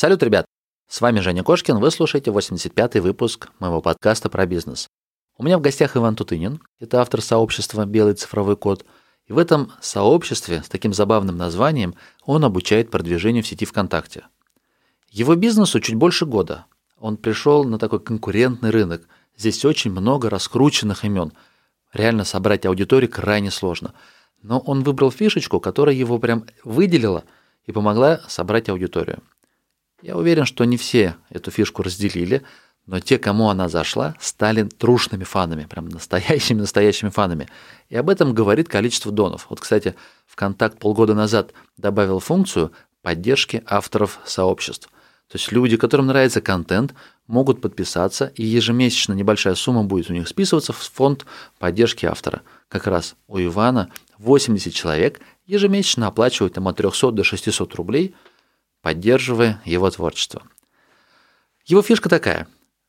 Салют, ребят! С вами Женя Кошкин, вы слушаете 85-й выпуск моего подкаста про бизнес. У меня в гостях Иван Тутынин, это автор сообщества «Белый цифровой код», и в этом сообществе с таким забавным названием он обучает продвижению в сети ВКонтакте. Его бизнесу чуть больше года. Он пришел на такой конкурентный рынок. Здесь очень много раскрученных имен. Реально собрать аудиторию крайне сложно. Но он выбрал фишечку, которая его прям выделила и помогла собрать аудиторию. Я уверен, что не все эту фишку разделили, но те, кому она зашла, стали трушными фанами, прям настоящими-настоящими фанами. И об этом говорит количество донов. Вот, кстати, ВКонтакт полгода назад добавил функцию поддержки авторов сообществ. То есть люди, которым нравится контент, могут подписаться, и ежемесячно небольшая сумма будет у них списываться в фонд поддержки автора. Как раз у Ивана 80 человек ежемесячно оплачивают там от 300 до 600 рублей – поддерживая его творчество. Его фишка такая.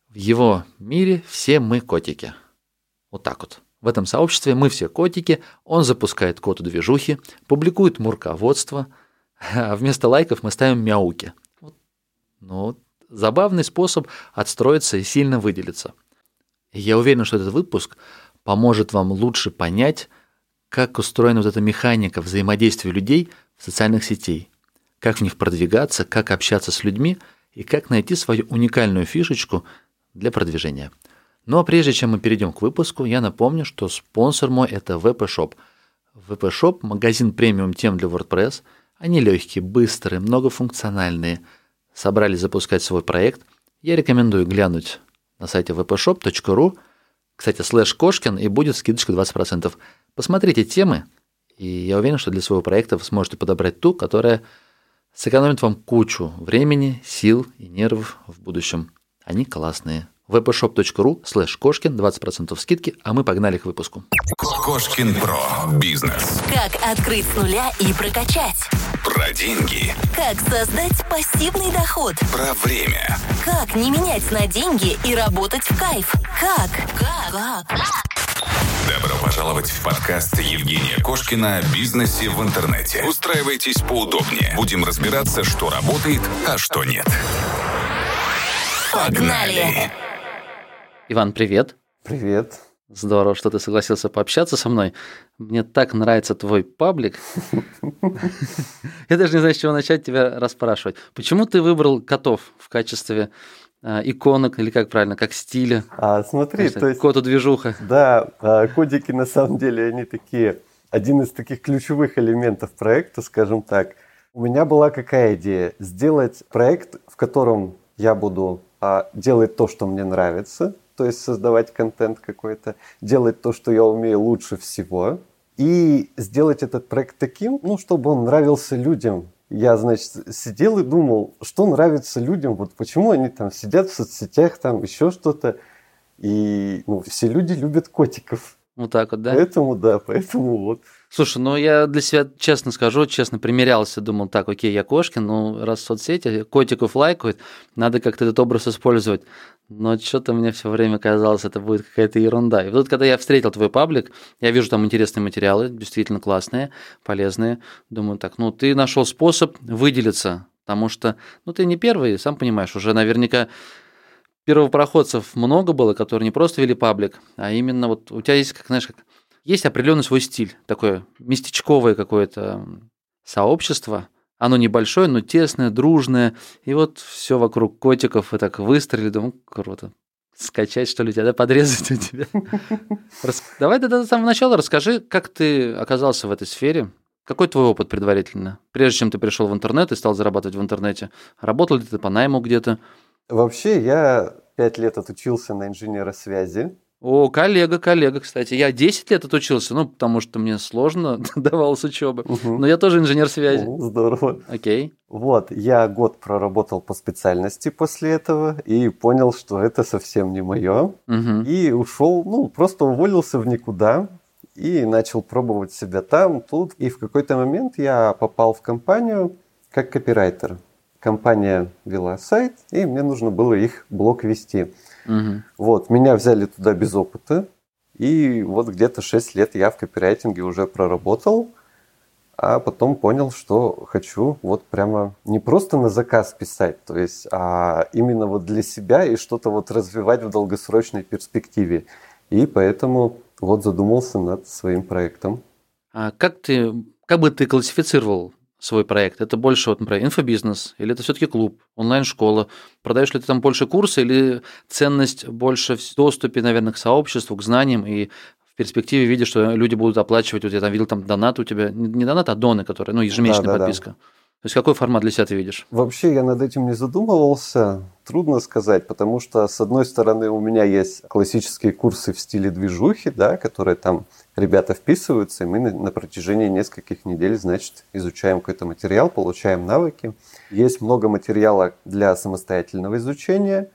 В его мире все мы котики. Вот так вот. В этом сообществе мы все котики, он запускает коду движухи, публикует мурководство, а вместо лайков мы ставим мяуки. Вот. Ну, забавный способ отстроиться и сильно выделиться. Я уверен, что этот выпуск поможет вам лучше понять, как устроена вот эта механика взаимодействия людей в социальных сетей как в них продвигаться, как общаться с людьми и как найти свою уникальную фишечку для продвижения. Ну а прежде чем мы перейдем к выпуску, я напомню, что спонсор мой это VP Shop. VP Shop – магазин премиум тем для WordPress. Они легкие, быстрые, многофункциональные. Собрались запускать свой проект. Я рекомендую глянуть на сайте wpshop.ru, кстати, слэш Кошкин, и будет скидочка 20%. Посмотрите темы, и я уверен, что для своего проекта вы сможете подобрать ту, которая сэкономит вам кучу времени, сил и нервов в будущем. Они классные. wpshop.ru слэш Кошкин, 20% скидки, а мы погнали к выпуску. Кошкин Про. Бизнес. Как открыть с нуля и прокачать. Про деньги. Как создать пассивный доход. Про время. Как не менять на деньги и работать в кайф. Как? Как? Как? Добро пожаловать в подкаст Евгения Кошкина о бизнесе в интернете. Устраивайтесь поудобнее. Будем разбираться, что работает, а что нет. Погнали! Иван, привет. Привет. Здорово, что ты согласился пообщаться со мной. Мне так нравится твой паблик. Я даже не знаю, с чего начать тебя расспрашивать. Почему ты выбрал котов в качестве иконок, или как правильно, как стиля. А, смотри, Конечно, то есть... Коду движуха. Да, а, кодики на самом деле, они такие, один из таких ключевых элементов проекта, скажем так. У меня была какая идея? Сделать проект, в котором я буду а, делать то, что мне нравится, то есть создавать контент какой-то, делать то, что я умею лучше всего, и сделать этот проект таким, ну, чтобы он нравился людям, я, значит, сидел и думал, что нравится людям, вот почему они там сидят в соцсетях, там еще что-то. И ну, все люди любят котиков. Вот так вот, да? Поэтому, да, поэтому вот. Слушай, ну я для себя честно скажу, честно примерялся, думал, так, окей, я Кошкин, ну раз в соцсети котиков лайкают, надо как-то этот образ использовать. Но что-то мне все время казалось, это будет какая-то ерунда. И вот когда я встретил твой паблик, я вижу там интересные материалы, действительно классные, полезные. Думаю, так, ну ты нашел способ выделиться, потому что, ну ты не первый, сам понимаешь, уже наверняка первопроходцев много было, которые не просто вели паблик, а именно вот у тебя есть, как знаешь, как есть определенный свой стиль, такое местечковое какое-то сообщество. Оно небольшое, но тесное, дружное. И вот все вокруг котиков и так выстрелили. Думаю, круто. Скачать, что ли, тебя, да, подрезать у тебя. Давай тогда с самого начала расскажи, как ты оказался в этой сфере. Какой твой опыт предварительно? Прежде чем ты пришел в интернет и стал зарабатывать в интернете, работал ли ты по найму где-то? Вообще, я пять лет отучился на инженера связи. О, коллега, коллега, кстати. Я 10 лет отучился, ну, потому что мне сложно давалась учеба. Угу. Но я тоже инженер связи. О, здорово. Окей. Вот, я год проработал по специальности после этого и понял, что это совсем не мое. Угу. И ушел, ну, просто уволился в никуда и начал пробовать себя там, тут. И в какой-то момент я попал в компанию как копирайтер. Компания вела сайт, и мне нужно было их блок вести. Угу. Вот, меня взяли туда без опыта, и вот где-то 6 лет я в копирайтинге уже проработал. а потом понял, что хочу вот прямо не просто на заказ писать, то есть, а именно вот для себя и что-то вот развивать в долгосрочной перспективе. И поэтому вот задумался над своим проектом. А как ты, как бы ты классифицировал свой проект? Это больше, вот, например, инфобизнес, или это все-таки клуб, онлайн-школа? Продаешь ли ты там больше курсы, или ценность больше в доступе, наверное, к сообществу, к знаниям и в перспективе видишь, что люди будут оплачивать, вот я там видел там донат у тебя, не донат, а доны, которые, ну, ежемесячная да, да, подписка. Да. То есть какой формат для себя ты видишь? Вообще я над этим не задумывался. Трудно сказать, потому что, с одной стороны, у меня есть классические курсы в стиле движухи, да, которые там ребята вписываются, и мы на, на протяжении нескольких недель, значит, изучаем какой-то материал, получаем навыки. Есть много материала для самостоятельного изучения.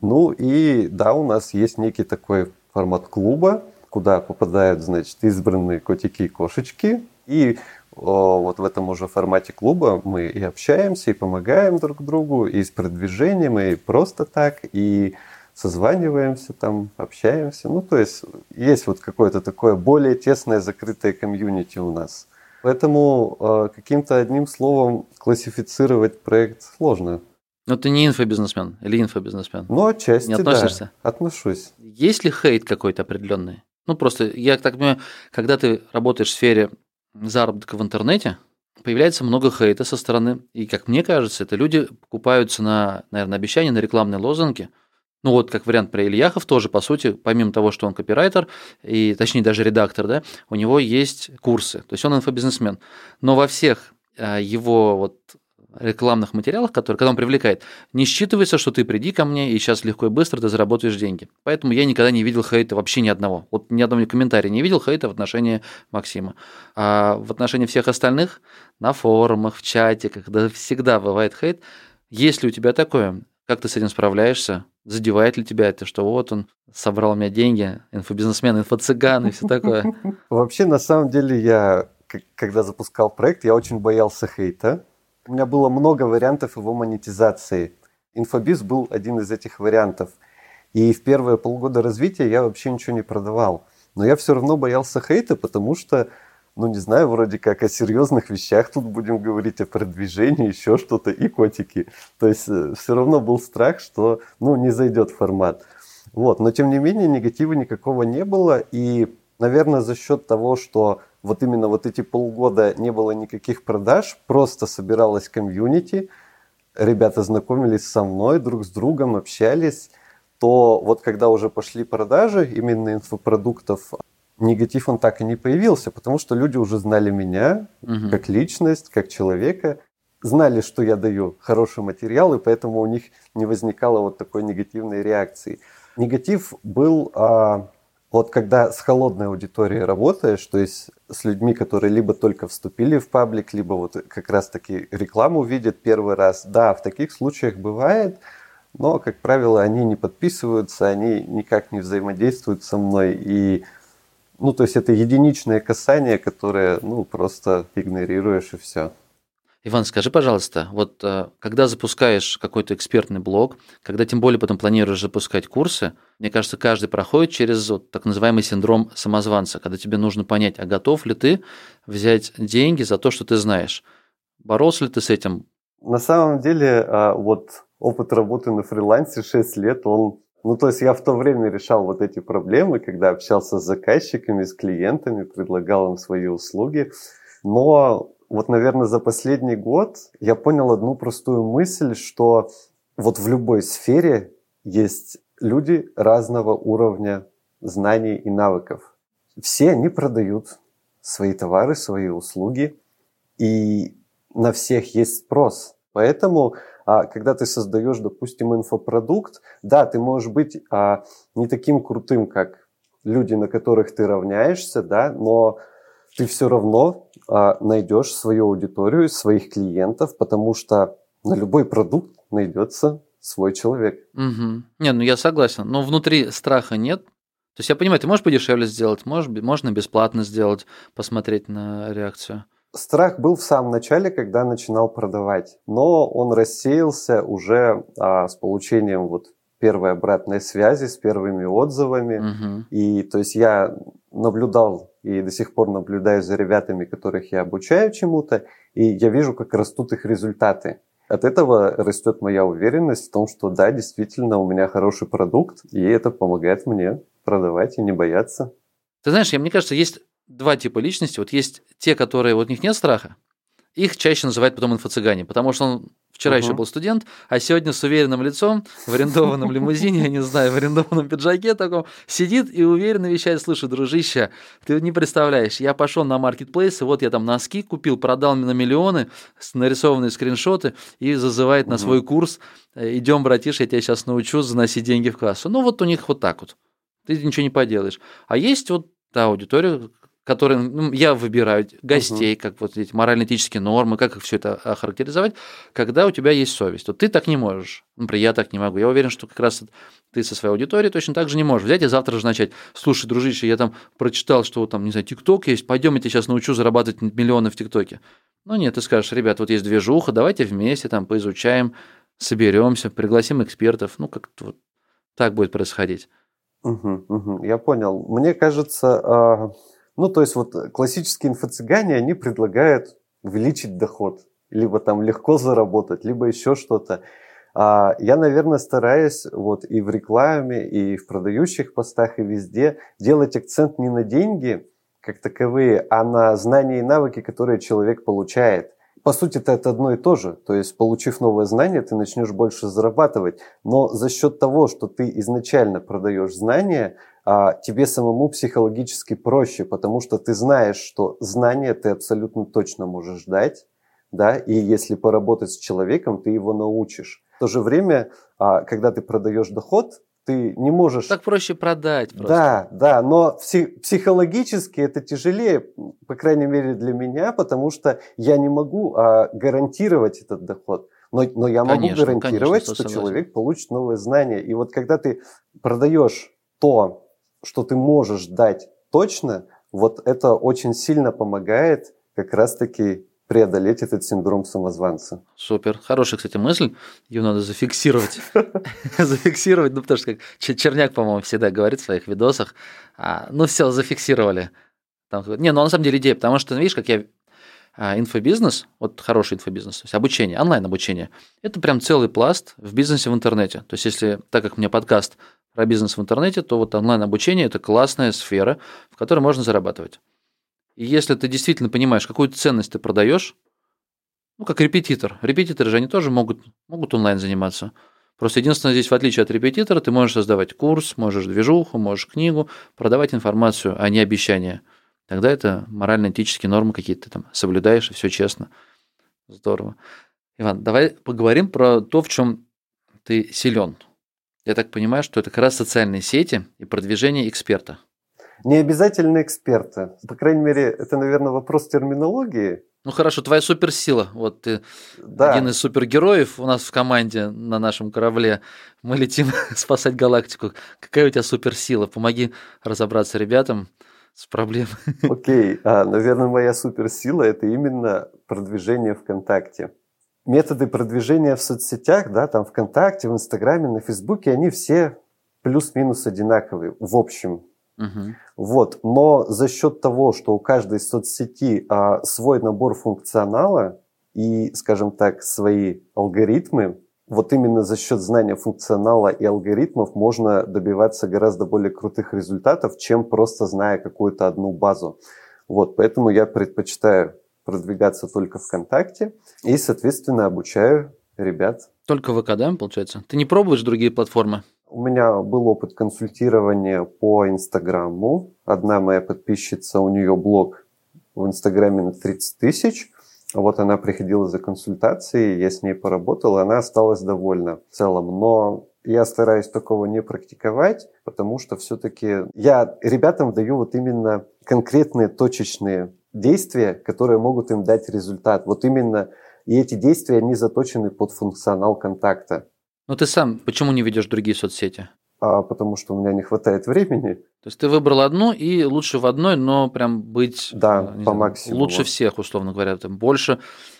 Ну и да, у нас есть некий такой формат клуба, куда попадают, значит, избранные котики и кошечки. И вот в этом уже формате клуба мы и общаемся, и помогаем друг другу, и с продвижением, и просто так, и созваниваемся там, общаемся. Ну, то есть есть вот какое-то такое более тесное закрытое комьюнити у нас. Поэтому э, каким-то одним словом классифицировать проект сложно. Но ты не инфобизнесмен или инфобизнесмен? Ну, отчасти, не относишься? да. Отношусь. Есть ли хейт какой-то определенный? Ну, просто, я так понимаю, когда ты работаешь в сфере заработка в интернете, появляется много хейта со стороны, и, как мне кажется, это люди покупаются на, наверное, обещания, на рекламные лозунги. Ну вот, как вариант про Ильяхов тоже, по сути, помимо того, что он копирайтер, и точнее даже редактор, да, у него есть курсы, то есть он инфобизнесмен. Но во всех а, его вот рекламных материалах, которые, когда он привлекает, не считывается, что ты приди ко мне, и сейчас легко и быстро ты заработаешь деньги. Поэтому я никогда не видел хейта вообще ни одного. Вот ни одного комментария не видел хейта в отношении Максима. А в отношении всех остальных на форумах, в чате, когда всегда бывает хейт. Есть ли у тебя такое? Как ты с этим справляешься? Задевает ли тебя это, что вот он собрал у меня деньги, инфобизнесмен, инфо-цыган и все такое? Вообще, на самом деле, я, когда запускал проект, я очень боялся хейта у меня было много вариантов его монетизации. Инфобиз был один из этих вариантов. И в первые полгода развития я вообще ничего не продавал. Но я все равно боялся хейта, потому что, ну не знаю, вроде как о серьезных вещах тут будем говорить, о продвижении, еще что-то, и котики. То есть э, все равно был страх, что ну, не зайдет формат. Вот. Но тем не менее негатива никакого не было. И, наверное, за счет того, что вот именно вот эти полгода не было никаких продаж, просто собиралась комьюнити, ребята знакомились со мной, друг с другом, общались, то вот когда уже пошли продажи именно инфопродуктов, негатив он так и не появился, потому что люди уже знали меня угу. как личность, как человека, знали, что я даю хороший материал, и поэтому у них не возникало вот такой негативной реакции. Негатив был а, вот когда с холодной аудиторией работаешь, то есть с людьми, которые либо только вступили в паблик, либо вот как раз-таки рекламу видят первый раз, да, в таких случаях бывает, но, как правило, они не подписываются, они никак не взаимодействуют со мной, и, ну, то есть это единичное касание, которое, ну, просто игнорируешь и все. Иван, скажи, пожалуйста, вот э, когда запускаешь какой-то экспертный блог, когда тем более потом планируешь запускать курсы, мне кажется, каждый проходит через вот так называемый синдром самозванца, когда тебе нужно понять, а готов ли ты взять деньги за то, что ты знаешь. Боролся ли ты с этим? На самом деле, а, вот опыт работы на фрилансе 6 лет, он ну, то есть я в то время решал вот эти проблемы, когда общался с заказчиками, с клиентами, предлагал им свои услуги. Но вот, наверное, за последний год я понял одну простую мысль, что вот в любой сфере есть люди разного уровня знаний и навыков. Все они продают свои товары, свои услуги, и на всех есть спрос. Поэтому, а, когда ты создаешь, допустим, инфопродукт, да, ты можешь быть а, не таким крутым, как люди, на которых ты равняешься, да, но ты все равно а, найдешь свою аудиторию, своих клиентов, потому что на любой продукт найдется свой человек. Угу. Не, ну я согласен. Но внутри страха нет. То есть я понимаю, ты можешь подешевле сделать, можешь, можно бесплатно сделать, посмотреть на реакцию. Страх был в самом начале, когда начинал продавать, но он рассеялся уже а, с получением вот первой обратной связи, с первыми отзывами. Мгм. И то есть я наблюдал и до сих пор наблюдаю за ребятами, которых я обучаю чему-то, и я вижу, как растут их результаты. От этого растет моя уверенность в том, что да, действительно, у меня хороший продукт, и это помогает мне продавать и не бояться. Ты знаешь, я, мне кажется, есть два типа личности. Вот есть те, которые, вот у них нет страха, их чаще называют потом инфо-цыгане, потому что он вчера еще Мгм. был студент, а сегодня с уверенным лицом, в арендованном лимузине, я не знаю, в арендованном пиджаке таком, сидит и уверенно вещает, слушай, дружище, ты не представляешь, я пошел на маркетплейс, и вот я там носки купил, продал на миллионы, нарисованные скриншоты, и зазывает на Мгм. свой курс, идем, братиш, я тебя сейчас научу заносить деньги в кассу. Ну вот у них вот так вот. Ты ничего не поделаешь. А есть вот та аудитория, которые ну, я выбираю гостей, как вот эти морально-этические нормы, как их все это охарактеризовать, когда у тебя есть совесть. Вот ты так не можешь. Например, я так не могу. Я уверен, что как раз ты со своей аудиторией точно так же не можешь взять и завтра же начать. Слушай, дружище, я там прочитал, что там, не знаю, ТикТок есть, пойдем, я тебя сейчас научу зарабатывать миллионы в ТикТоке. Ну нет, ты скажешь, ребят, вот есть движуха, давайте вместе там поизучаем, соберемся, пригласим экспертов. Ну, как-то вот так будет происходить. Мгм, мгм, я понял. Мне кажется, а, ну, то есть вот классические инфо-цыгане, они предлагают увеличить доход, либо там легко заработать, либо еще что-то. А я, наверное, стараюсь вот и в рекламе, и в продающих постах, и везде делать акцент не на деньги как таковые, а на знания и навыки, которые человек получает. По сути, это, одно и то же. То есть, получив новое знание, ты начнешь больше зарабатывать. Но за счет того, что ты изначально продаешь знания, тебе самому психологически проще, потому что ты знаешь, что знания ты абсолютно точно можешь дать, да, и если поработать с человеком, ты его научишь. В то же время, а, когда ты продаешь доход, ты не можешь... Так проще продать просто. Да, да, но пси- психологически это тяжелее, по крайней мере для меня, потому что я не могу а, гарантировать этот доход. Но, но я могу Конечно, гарантировать, конечно, что согласен. человек получит новые знания. И вот когда ты продаешь то, что ты можешь дать точно, вот это очень сильно помогает как раз-таки преодолеть этот синдром самозванца. Супер. Хорошая, кстати, мысль. Ее надо зафиксировать. Зафиксировать, ну, потому что как Че- Черняк, по-моему, всегда говорит в своих видосах. А, ну, все, зафиксировали. Не, ну, на самом деле идея, потому что, видишь, как я а, инфобизнес, вот хороший инфобизнес, то есть обучение, онлайн-обучение, это прям целый пласт в бизнесе в интернете. То есть если, так как у меня подкаст про бизнес в интернете, то вот онлайн-обучение – это классная сфера, в которой можно зарабатывать. И если ты действительно понимаешь, какую ценность ты продаешь, ну, как репетитор. Репетиторы же они тоже могут, могут онлайн заниматься. Просто единственное, здесь в отличие от репетитора, ты можешь создавать курс, можешь движуху, можешь книгу, продавать информацию, а не обещания. Тогда это морально-этические нормы какие-то ты там соблюдаешь, и все честно. Здорово. Иван, давай поговорим про то, в чем ты силен. Я так понимаю, что это как раз социальные сети и продвижение эксперта. Не обязательно эксперты. По крайней мере, это, наверное, вопрос терминологии. Ну хорошо, твоя суперсила. Вот ты Да. один из супергероев у нас в команде на нашем корабле. Мы летим спасать галактику. Какая у тебя суперсила? Помоги разобраться ребятам с проблемой. Окей, а, наверное, моя суперсила – это именно продвижение ВКонтакте. Методы продвижения в соцсетях, да, там ВКонтакте, в Инстаграме, на Фейсбуке, они все плюс-минус одинаковые в общем. Мгм. Вот, но за счет того, что у каждой соцсети а, свой набор функционала и, скажем так, свои алгоритмы, вот именно за счет знания функционала и алгоритмов можно добиваться гораздо более крутых результатов, чем просто зная какую-то одну базу. Вот, поэтому я предпочитаю продвигаться только ВКонтакте и, соответственно, обучаю ребят. Только ВК, да, получается? Ты не пробуешь другие платформы? У меня был опыт консультирования по Инстаграму. Одна моя подписчица, у нее блог в Инстаграме на 30 тысяч. Вот она приходила за консультацией, я с ней поработал, и она осталась довольна в целом. Но я стараюсь такого не практиковать, потому что все-таки я ребятам даю вот именно конкретные точечные действия, которые могут им дать результат. Вот именно и эти действия, они заточены под функционал контакта. Но ты сам почему не ведешь другие соцсети? а, потому что у меня не хватает времени. То есть ты выбрал одну и лучше в одной, но прям быть Да, э, по знаю, максимуму. лучше всех, условно говоря, там больше,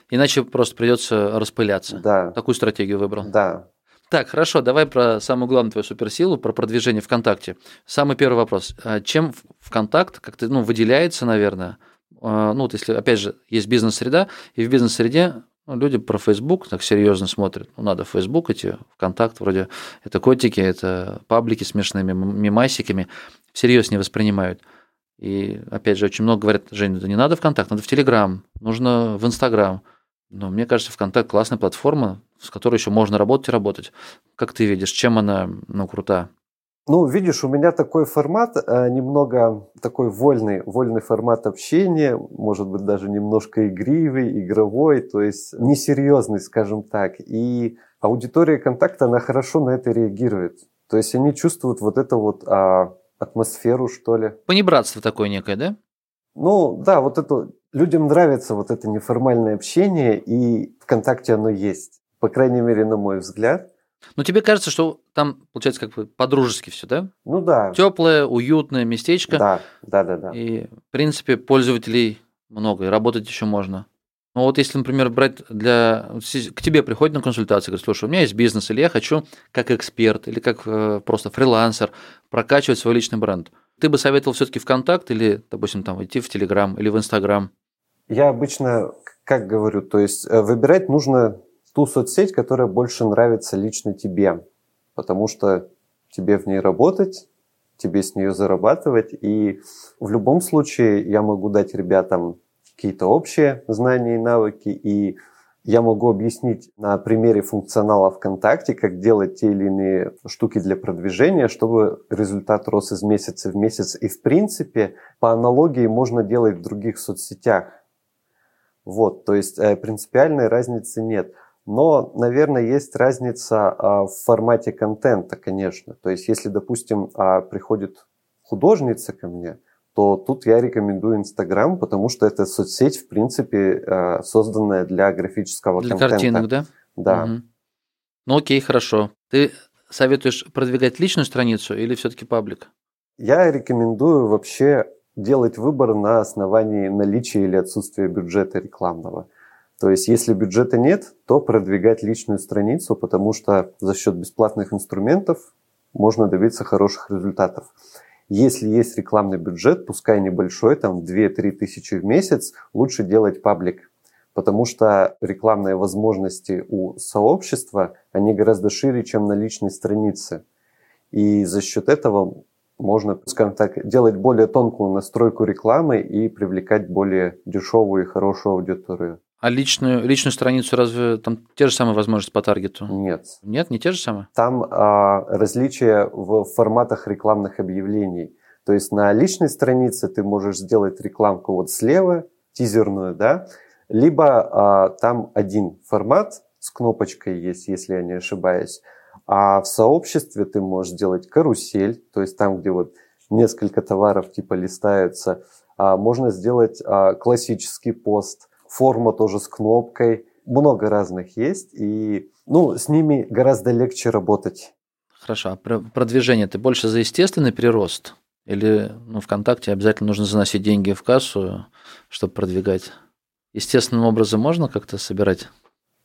иначе просто придется распыляться. Да, Такую стратегию выбрал. да. Так, хорошо, давай про самую главную твою суперсилу, про продвижение ВКонтакте. Самый первый вопрос. А чем ВКонтакт как-то ну, выделяется, наверное? А, ну, вот если, опять же, есть бизнес-среда, и в бизнес-среде ну, люди про Facebook так серьезно смотрят. Ну, надо Facebook идти, ВКонтакт вроде это котики, это паблики с смешными мимасиками. Всерьез не воспринимают. И, опять же, очень много говорят, Женя, да не надо ВКонтакт, надо в Телеграм, нужно в Инстаграм. Но мне кажется, ВКонтакт классная платформа, с которой еще можно работать и работать. Как ты видишь, чем она ну, крута? Ну, видишь, у меня такой формат, э, немного такой вольный, вольный формат общения, может быть, даже немножко игривый, игровой, то есть несерьезный, скажем так. И аудитория контакта, она хорошо на это реагирует. То есть они чувствуют вот это вот а, атмосферу, что ли. Понебратство такое некое, да? Ну, да, вот это... Людям нравится вот это неформальное общение, и ВКонтакте оно есть. По крайней мере, на мой взгляд. Но тебе кажется, что там, получается, как бы по-дружески все, да? Ну да. Теплое, уютное местечко. Да, да, да, да. И, в принципе, пользователей много, и работать еще можно. Ну вот если, например, брать для... К тебе приходит на консультацию, говорит, слушай, у меня есть бизнес, или я хочу как эксперт, или как э, просто фрилансер прокачивать свой личный бренд. Ты бы советовал все-таки ВКонтакт или, допустим, там идти в Телеграм или в Инстаграм? Я обычно, как говорю, то есть э, выбирать нужно ту соцсеть, которая больше нравится лично тебе, потому что тебе в ней работать, тебе с нее зарабатывать, и в любом случае я могу дать ребятам какие-то общие знания и навыки, и я могу объяснить на примере функционала ВКонтакте, как делать те или иные штуки для продвижения, чтобы результат рос из месяца в месяц. И в принципе, по аналогии можно делать в других соцсетях. Вот, то есть э, принципиальной разницы нет. Но, наверное, есть разница а, в формате контента, конечно. То есть, если, допустим, а, приходит художница ко мне, то тут я рекомендую Инстаграм, потому что это соцсеть, в принципе, э, созданная для графического для контента. Для картинок, да? Да. Угу. Ну окей, хорошо. Ты советуешь продвигать личную страницу или все-таки паблик? Я рекомендую вообще делать выбор на основании наличия или отсутствия бюджета рекламного. То есть, если бюджета нет, то продвигать личную страницу, потому что за счет бесплатных инструментов можно добиться хороших результатов. Если есть рекламный бюджет, пускай небольшой, там 2-3 тысячи в месяц, лучше делать паблик, потому что рекламные возможности у сообщества, они гораздо шире, чем на личной странице. И за счет этого можно, скажем так, делать более тонкую настройку рекламы и привлекать более дешевую и хорошую аудиторию. А личную, личную страницу разве там те же самые возможности по таргету? Нет. Нет, не те же самые? Там а, различия в форматах рекламных объявлений. То есть на личной странице ты можешь сделать рекламку вот слева, тизерную, да, либо а, там один формат с кнопочкой есть, если я не ошибаюсь. А в сообществе ты можешь сделать карусель, то есть там, где вот несколько товаров типа листаются. А, можно сделать а, классический пост – форма тоже с кнопкой. Много разных есть, и ну, с ними гораздо легче работать. Хорошо, а про продвижение ты больше за естественный прирост? Или ну, ВКонтакте обязательно нужно заносить деньги в кассу, чтобы продвигать? Естественным образом можно как-то собирать?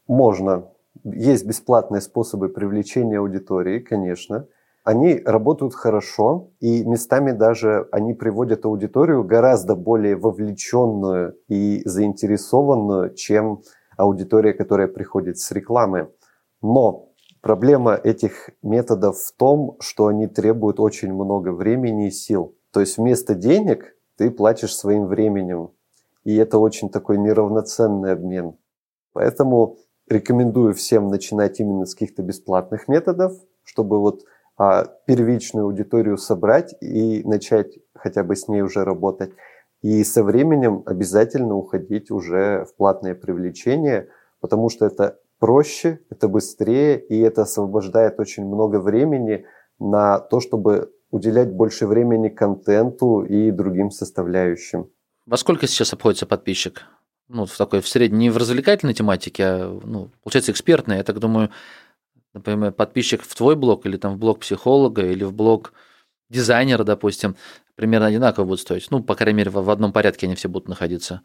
Можно. Есть бесплатные способы привлечения аудитории, конечно. Они работают хорошо, и местами даже они приводят аудиторию гораздо более вовлеченную и заинтересованную, чем аудитория, которая приходит с рекламы. Но проблема этих методов в том, что они требуют очень много времени и сил. То есть вместо денег ты платишь своим временем. И это очень такой неравноценный обмен. Поэтому рекомендую всем начинать именно с каких-то бесплатных методов, чтобы вот первичную аудиторию собрать и начать хотя бы с ней уже работать. И со временем обязательно уходить уже в платное привлечение, потому что это проще, это быстрее, и это освобождает очень много времени на то, чтобы уделять больше времени контенту и другим составляющим. Во сколько сейчас обходится подписчик? Ну, в такой, в среднем, не в развлекательной тематике, а, ну, получается, экспертной. Я так думаю, например, подписчик в твой блог или там в блог психолога или в блог дизайнера, допустим, примерно одинаково будут стоить. Ну, по крайней мере, в одном порядке они все будут находиться.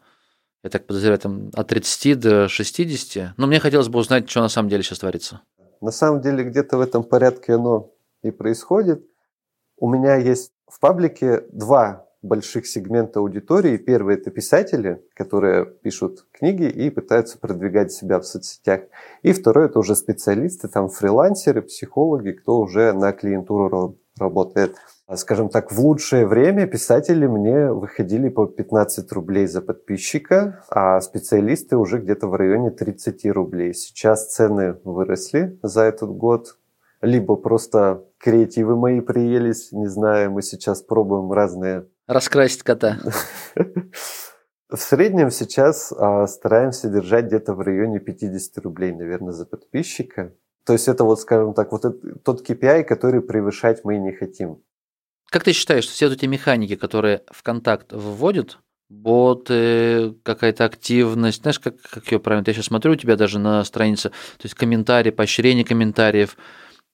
Я так подозреваю, там от 30 до 60. Но мне хотелось бы узнать, что на самом деле сейчас творится. на самом деле где-то в этом порядке оно и происходит. У меня есть в паблике два больших сегмента аудитории. Первый – это писатели, которые пишут книги и пытаются продвигать себя в соцсетях. И второй – это уже специалисты, там фрилансеры, психологи, кто уже на клиентуру работает. Скажем так, в лучшее время писатели мне выходили по 15 рублей за подписчика, а специалисты уже где-то в районе 30 рублей. Сейчас цены выросли за этот год. Либо просто креативы мои приелись, не знаю, мы сейчас пробуем разные Раскрасить кота. В среднем сейчас а, стараемся держать где-то в районе 50 рублей, наверное, за подписчика. То есть это вот, скажем так, вот тот KPI, который превышать мы не хотим. Как ты считаешь, все эти механики, которые в контакт вводят, боты, какая-то активность, знаешь, как, как ее правильно, я сейчас смотрю у тебя даже на странице, то есть комментарии, поощрение комментариев,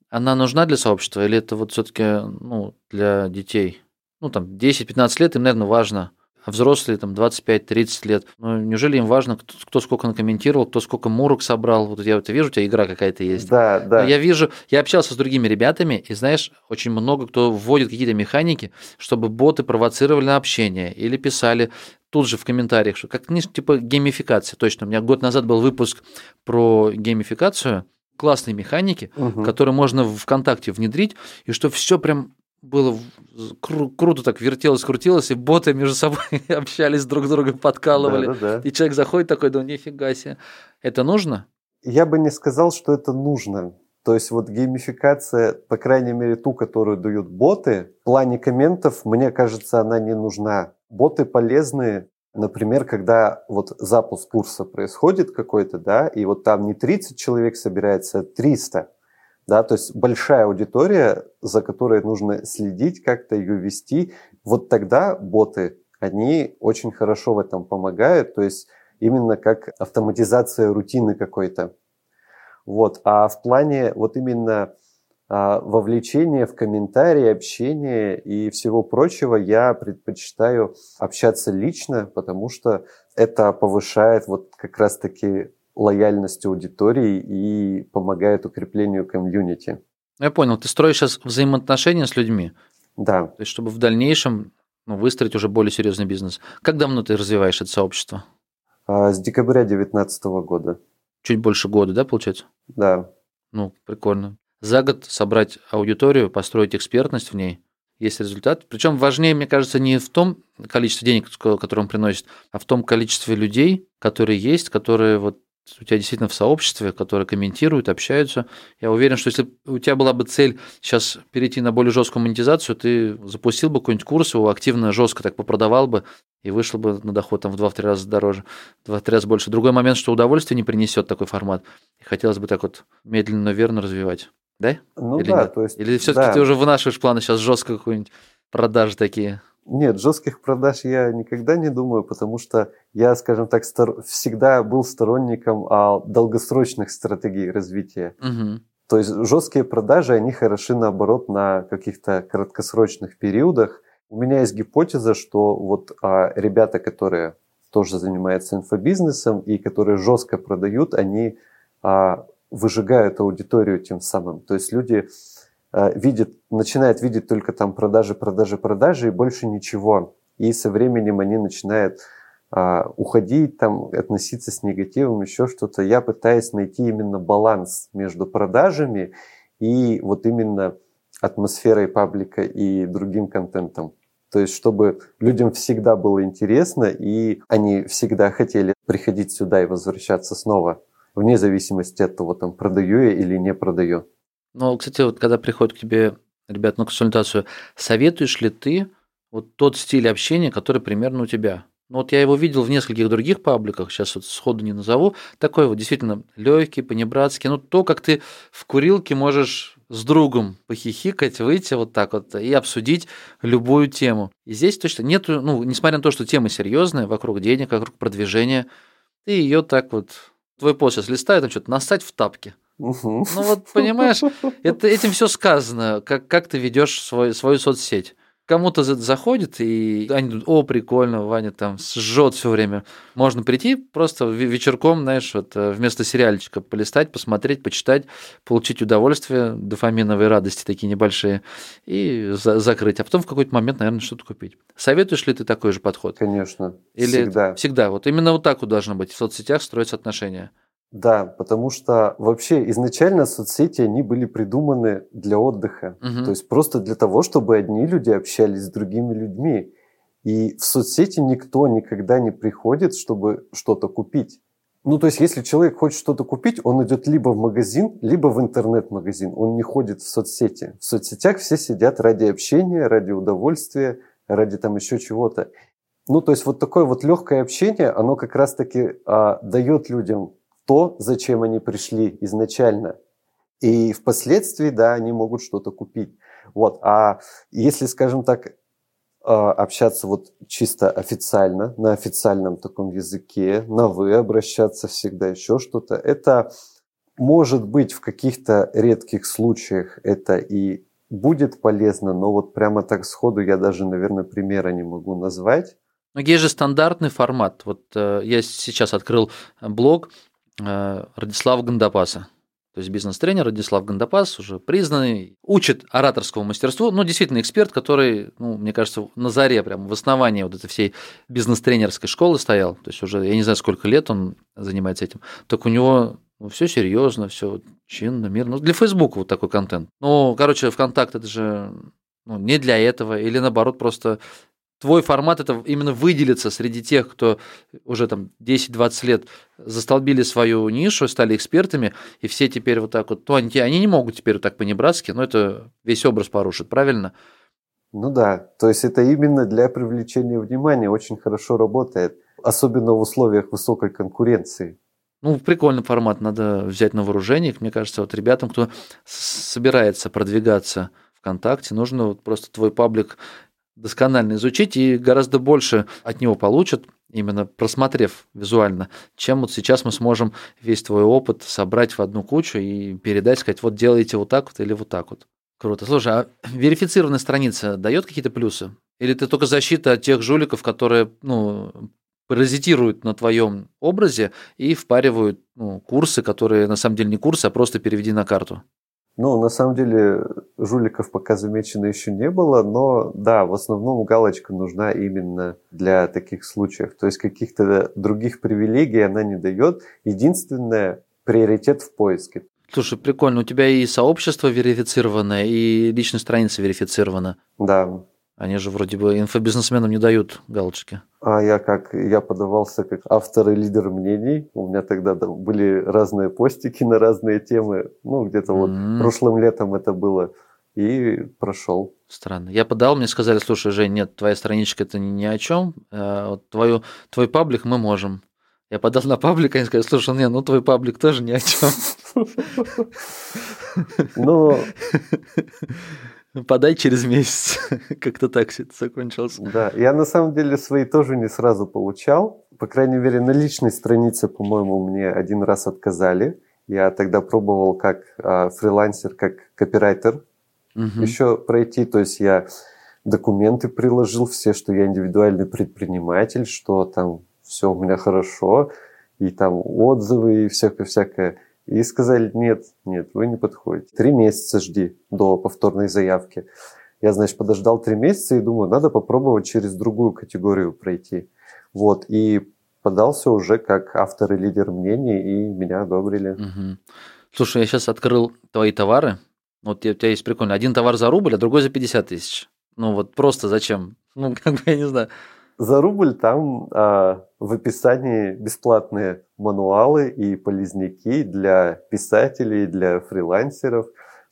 она нужна для сообщества или это вот все-таки ну, для детей? Ну, там, 10-15 лет, им, наверное, важно. А взрослые, там, 25-30 лет. Ну, неужели им важно, кто, кто сколько накомментировал, кто сколько мурок собрал? Вот я вот вижу, у тебя игра какая-то есть. Да, да. Но я вижу, я общался с другими ребятами, и знаешь, очень много кто вводит какие-то механики, чтобы боты провоцировали на общение или писали тут же в комментариях, что как типа геймификация. Точно, у меня год назад был выпуск про геймификацию, классные механики, угу. которые можно в ВКонтакте внедрить, и что все прям было кру- круто так вертелось, крутилось, и боты между собой общались друг с другом, подкалывали. Да, да, да. И человек заходит такой, да нифига себе. Это нужно? Я бы не сказал, что это нужно. То есть вот геймификация, по крайней мере ту, которую дают боты, в плане комментов, мне кажется, она не нужна. Боты полезны, например, когда вот запуск курса происходит какой-то, да, и вот там не 30 человек собирается, а 300 да, то есть большая аудитория, за которой нужно следить, как-то ее вести, вот тогда боты, они очень хорошо в этом помогают, то есть именно как автоматизация рутины какой-то. Вот. А в плане вот именно а, вовлечения в комментарии, общения и всего прочего я предпочитаю общаться лично, потому что это повышает вот как раз-таки лояльность аудитории и помогает укреплению комьюнити. Я понял, ты строишь сейчас взаимоотношения с людьми. Да. То есть, чтобы в дальнейшем ну, выстроить уже более серьезный бизнес. Как давно ты развиваешь это сообщество? А, с декабря 2019 года. Чуть больше года, да, получается? Да. Ну, прикольно. За год собрать аудиторию, построить экспертность в ней, есть результат. Причем важнее, мне кажется, не в том количестве денег, которое он приносит, а в том количестве людей, которые есть, которые вот у тебя действительно в сообществе, которые комментируют, общаются. Я уверен, что если у тебя была бы цель сейчас перейти на более жесткую монетизацию, ты запустил бы какой-нибудь курс, его активно, жестко так попродавал бы и вышел бы на доход там в 2-3 раза дороже, в 2-3 раза больше. Другой момент, что удовольствие не принесет такой формат. И хотелось бы так вот медленно, но верно развивать. Да? Ну Или да, нет? то есть... Или все-таки да. ты уже вынашиваешь планы сейчас жестко какую-нибудь продажи такие? Нет, жестких продаж я никогда не думаю, потому что я, скажем так, стор- всегда был сторонником а, долгосрочных стратегий развития. Угу. То есть жесткие продажи, они хороши наоборот на каких-то краткосрочных периодах. У меня есть гипотеза, что вот а, ребята, которые тоже занимаются инфобизнесом и которые жестко продают, они а, выжигают аудиторию тем самым. То есть люди видит, начинает видеть только там продажи, продажи, продажи и больше ничего. И со временем они начинают а, уходить, там, относиться с негативом, еще что-то. Я пытаюсь найти именно баланс между продажами и вот именно атмосферой паблика и другим контентом. То есть, чтобы людям всегда было интересно, и они всегда хотели приходить сюда и возвращаться снова, вне зависимости от того, там, продаю я или не продаю. Ну, кстати, вот когда приходят к тебе ребят на консультацию, советуешь ли ты вот тот стиль общения, который примерно у тебя? Ну, вот я его видел в нескольких других пабликах, сейчас вот сходу не назову, такой вот действительно легкий, понебратский, ну, то, как ты в курилке можешь с другом похихикать, выйти вот так вот и обсудить любую тему. И здесь точно нету, ну, несмотря на то, что тема серьезная, вокруг денег, вокруг продвижения, ты ее так вот, твой пост сейчас листает, там что-то насать в тапке. Угу. Ну вот понимаешь, это, этим все сказано, как, как ты ведешь свой, свою соцсеть. кому-то заходит, и они думают, о, прикольно, Ваня там сжет все время. Можно прийти просто вечерком, знаешь, вот э, вместо сериальчика полистать, посмотреть, почитать, получить удовольствие, дофаминовые радости такие небольшие, и за закрыть. А потом в какой-то момент, наверное, что-то купить. Советуешь ли ты такой же подход? Конечно. Или всегда. Всегда. Вот именно вот так вот должно быть. В соцсетях строятся отношения. Да, потому что вообще изначально соцсети, они были придуманы для отдыха. Угу. То есть просто для того, чтобы одни люди общались с другими людьми. И в соцсети никто никогда не приходит, чтобы что-то купить. Ну, то есть, если человек хочет что-то купить, он идет либо в магазин, либо в интернет-магазин. Он не ходит в соцсети. В соцсетях все сидят ради общения, ради удовольствия, ради там еще чего-то. Ну, то есть, вот такое вот легкое общение, оно как раз-таки а, дает людям то, зачем они пришли изначально. И впоследствии, да, они могут что-то купить. Вот. А если, скажем так, а, общаться вот чисто официально, на официальном таком языке, на «вы» обращаться всегда, еще что-то, это может быть в каких-то редких случаях это и будет полезно, но вот прямо так сходу я даже, наверное, примера не могу назвать. Но есть же стандартный формат. Вот э, я сейчас открыл блог, Э, Радислава Гандапаса. То есть бизнес-тренер Радислав Гандапас, уже признанный, учит ораторскому мастерству, ну, действительно эксперт, который, ну, мне кажется, на заре, прям в основании вот этой всей бизнес-тренерской школы стоял, то есть уже, я не знаю, сколько лет он занимается этим, только у него ну, все серьезно, все чинно, мирно. Ну, для Фейсбука вот такой контент. Ну, короче, ВКонтакт это же ну, не для этого, или наоборот, просто твой формат это именно выделиться среди тех, кто уже там 10-20 лет застолбили свою нишу, стали экспертами, и все теперь вот так вот, то они, они не могут теперь вот так по-небратски, но это весь образ порушит, правильно? Ну да, то есть это именно для привлечения внимания очень хорошо работает, особенно в условиях высокой конкуренции. Ну, прикольный формат, надо взять на вооружение. Мне кажется, вот ребятам, кто собирается продвигаться ВКонтакте, нужно вот просто твой паблик досконально изучить и гораздо больше от него получат, именно просмотрев визуально, чем вот сейчас мы сможем весь твой опыт собрать в одну кучу и передать, сказать, вот делайте вот так вот или вот так вот. Круто. Слушай, а верифицированная страница дает какие-то плюсы? Или ты только защита от тех жуликов, которые, ну, паразитируют на твоем образе и впаривают ну, курсы, которые на самом деле не курсы, а просто переведи на карту? Ну, на самом деле, жуликов пока замечено еще не было, но да, в основном галочка нужна именно для таких случаев. То есть каких-то других привилегий она не дает. Единственное, приоритет в поиске. Слушай, прикольно, у тебя и сообщество верифицированное, и личная страница верифицирована. Да, они же вроде бы инфобизнесменам не дают галочки. А я как, я подавался как автор и лидер мнений. У меня тогда да, были разные постики на разные темы. Ну, где-то mm-hmm. вот прошлым летом это было. И прошел. Странно. Я подал, мне сказали, слушай, Жень, нет, твоя страничка это ни о чем. А вот твою, твой паблик мы можем. Я подал на паблик, они сказали, слушай, нет, ну твой паблик тоже ни о чем. Ну, Подай через месяц. Как-то так все это закончилось. Да, я на самом деле свои тоже не сразу получал. По крайней мере, на личной странице, по-моему, мне один раз отказали. Я тогда пробовал как а, фрилансер, как копирайтер угу. еще пройти. То есть я документы приложил все, что я индивидуальный предприниматель, что там все у меня хорошо, и там отзывы и всякое-всякое. И сказали, нет, нет, вы не подходите. Три месяца жди до повторной заявки. Я, значит, подождал три месяца и думаю, надо попробовать через другую категорию пройти. Вот, и подался уже как автор и лидер мнений, и меня одобрили. Угу. Слушай, я сейчас открыл твои товары. Вот у тебя есть прикольно. Один товар за рубль, а другой за 50 тысяч. Ну вот просто зачем? Ну, как бы я не знаю. За рубль там а, в описании бесплатные мануалы и полезняки для писателей, для фрилансеров.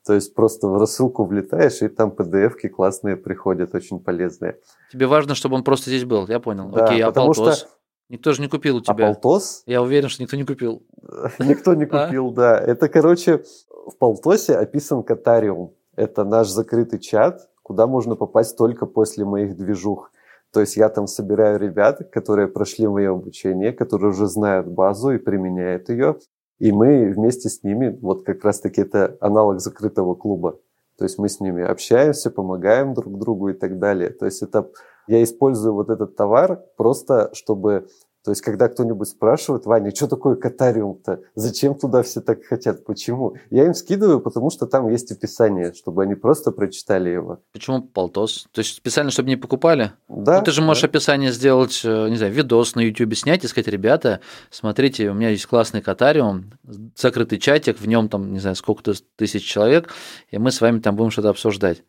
То есть просто в рассылку влетаешь, и там PDF-ки классные приходят, очень полезные. Тебе важно, чтобы он просто здесь был, я понял. Да, Окей, а Полтос? Что... Никто же не купил у тебя. А Полтос? Я уверен, что никто не купил. Никто не а? купил, да. Это, короче, в Полтосе описан Катариум. Это наш закрытый чат, куда можно попасть только после моих движух. То есть я там собираю ребят, которые прошли мое обучение, которые уже знают базу и применяют ее. И мы вместе с ними, вот как раз-таки это аналог закрытого клуба. То есть мы с ними общаемся, помогаем друг другу и так далее. То есть это я использую вот этот товар просто, чтобы то есть, когда кто-нибудь спрашивает, Ваня, что такое катариум-то? Зачем туда все так хотят? Почему? Я им скидываю, потому что там есть описание, чтобы они просто прочитали его. Почему полтос? То есть, специально, чтобы не покупали? Да. Ну, ты же можешь да. описание сделать, э, не знаю, видос на YouTube снять и сказать, ребята, смотрите, у меня есть классный катариум, закрытый чатик, в нем там, не знаю, сколько-то тысяч человек, и мы с вами там будем что-то обсуждать.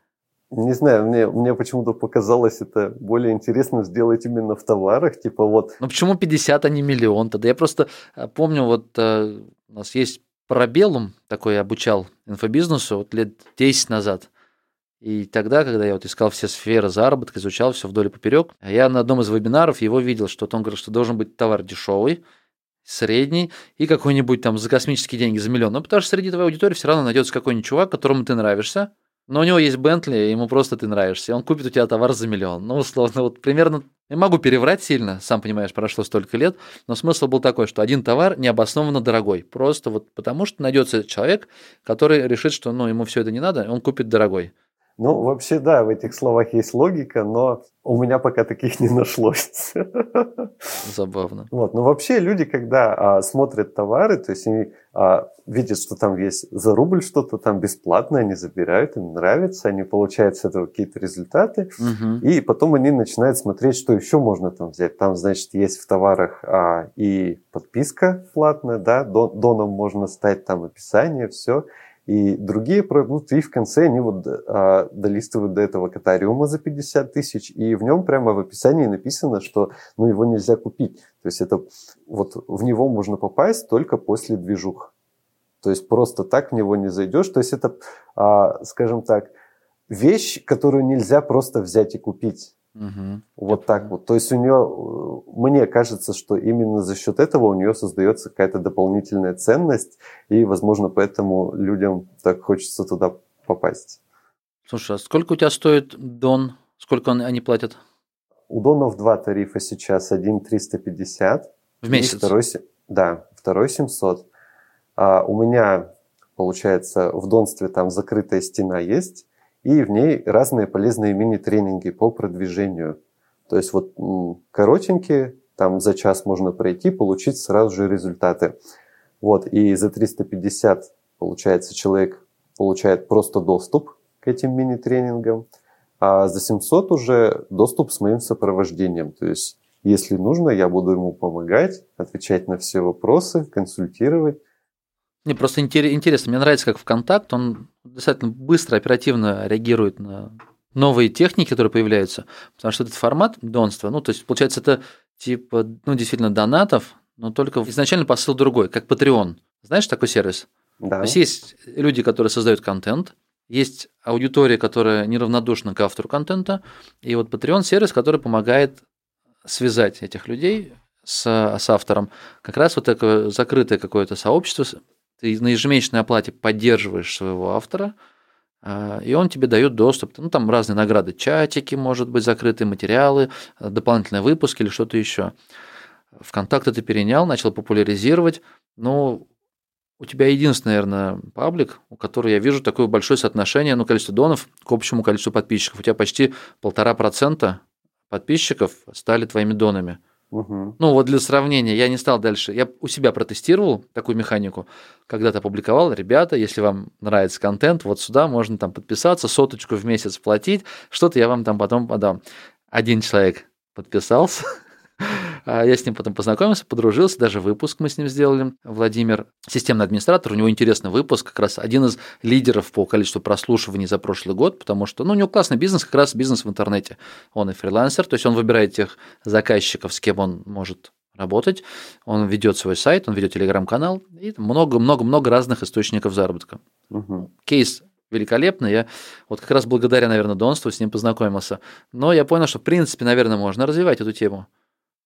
Не знаю, мне, мне почему-то показалось это более интересно сделать именно в товарах, типа вот... Ну почему 50, а не миллион тогда? Я просто э, помню, вот э, у нас есть парабеллум, такой обучал инфобизнесу вот лет 10 назад. И тогда, когда я вот искал все сферы заработка, изучал все вдоль и поперек, я на одном из вебинаров его видел, что он говорит, что должен быть товар дешевый, средний и какой-нибудь там за космические деньги за миллион. Ну, потому что среди твоей аудитории все равно найдется какой-нибудь чувак, которому ты нравишься, но у него есть Бентли, ему просто ты нравишься, он купит у тебя товар за миллион. Ну, условно, вот примерно... Я могу переврать сильно, сам понимаешь, прошло столько лет, но смысл был такой, что один товар необоснованно дорогой. Просто вот потому что найдется человек, который решит, что ну, ему все это не надо, он купит дорогой. Ну, вообще, да, в этих словах есть логика, но у меня пока таких не нашлось. Забавно. Вот, но вообще люди, когда а, смотрят товары, то есть они а, видят, что там есть за рубль что-то там бесплатно, они забирают, им нравится, они получают с этого какие-то результаты, Угу. и потом они начинают смотреть, что еще можно там взять. Там, значит, есть в товарах а, и подписка платная, да, дон, доном можно стать, там описание, все. И другие продукты, и в конце они вот а, долистывают до этого катариума за 50 тысяч, и в нем прямо в описании написано, что ну, его нельзя купить. То есть это вот в него можно попасть только после движух. То есть просто так в него не зайдешь. То есть это, а, скажем так, вещь, которую нельзя просто взять и купить. Угу. Вот так вот. То есть у нее, мне кажется, что именно за счет этого у нее создается какая-то дополнительная ценность, и, возможно, поэтому людям так хочется туда попасть. Слушай, а сколько у тебя стоит Дон? Сколько он- они платят? У Донов два тарифа сейчас. Один 350. В месяц? второй, да, второй 700. А у меня, получается, в Донстве там закрытая стена есть, и в ней разные полезные мини-тренинги по продвижению. То есть вот коротенькие, там за час можно пройти, получить сразу же результаты. Вот, и за 350, получается, человек получает просто доступ к этим мини-тренингам, а за 700 уже доступ с моим сопровождением. То есть, если нужно, я буду ему помогать, отвечать на все вопросы, консультировать. Не, просто интер- интересно. Мне нравится, как ВКонтакт, он достаточно быстро, оперативно реагирует на новые техники, которые появляются. Потому что этот формат донства, ну, то есть, получается, это типа, ну, действительно, донатов, но только изначально посыл другой, как Patreon. Знаешь такой сервис? Да. То есть есть люди, которые создают контент, есть аудитория, которая неравнодушна к автору контента, и вот Patreon сервис, который помогает связать этих людей с, с автором. Как раз вот такое закрытое какое-то сообщество, ты на ежемесячной оплате поддерживаешь своего автора, а, и он тебе дает доступ, ну там разные награды, чатики, может быть, закрытые материалы, а, дополнительные выпуски или что-то еще. ВКонтакт это перенял, начал популяризировать, но у тебя единственный, наверное, паблик, у которого я вижу такое большое соотношение, ну, количество донов к общему количеству подписчиков. У тебя почти полтора процента подписчиков стали твоими донами. Мгм. Ну, вот для сравнения, я не стал дальше. Я у себя протестировал такую механику. Когда-то опубликовал, ребята, если вам нравится контент, вот сюда можно там подписаться, соточку в месяц платить, что-то я вам там потом подам. Один человек подписался, я с ним потом познакомился, подружился, даже выпуск мы с ним сделали. Владимир, системный администратор, у него интересный выпуск, как раз один из лидеров по количеству прослушиваний за прошлый год, потому что ну, у него классный бизнес, как раз бизнес в интернете. Он и фрилансер, то есть он выбирает тех заказчиков, с кем он может работать, он ведет свой сайт, он ведет телеграм-канал, и много-много-много разных источников заработка. Мгм. Кейс великолепный. Я вот как раз благодаря, наверное, Донству с ним познакомился. Но я понял, что, в принципе, наверное, можно развивать эту тему.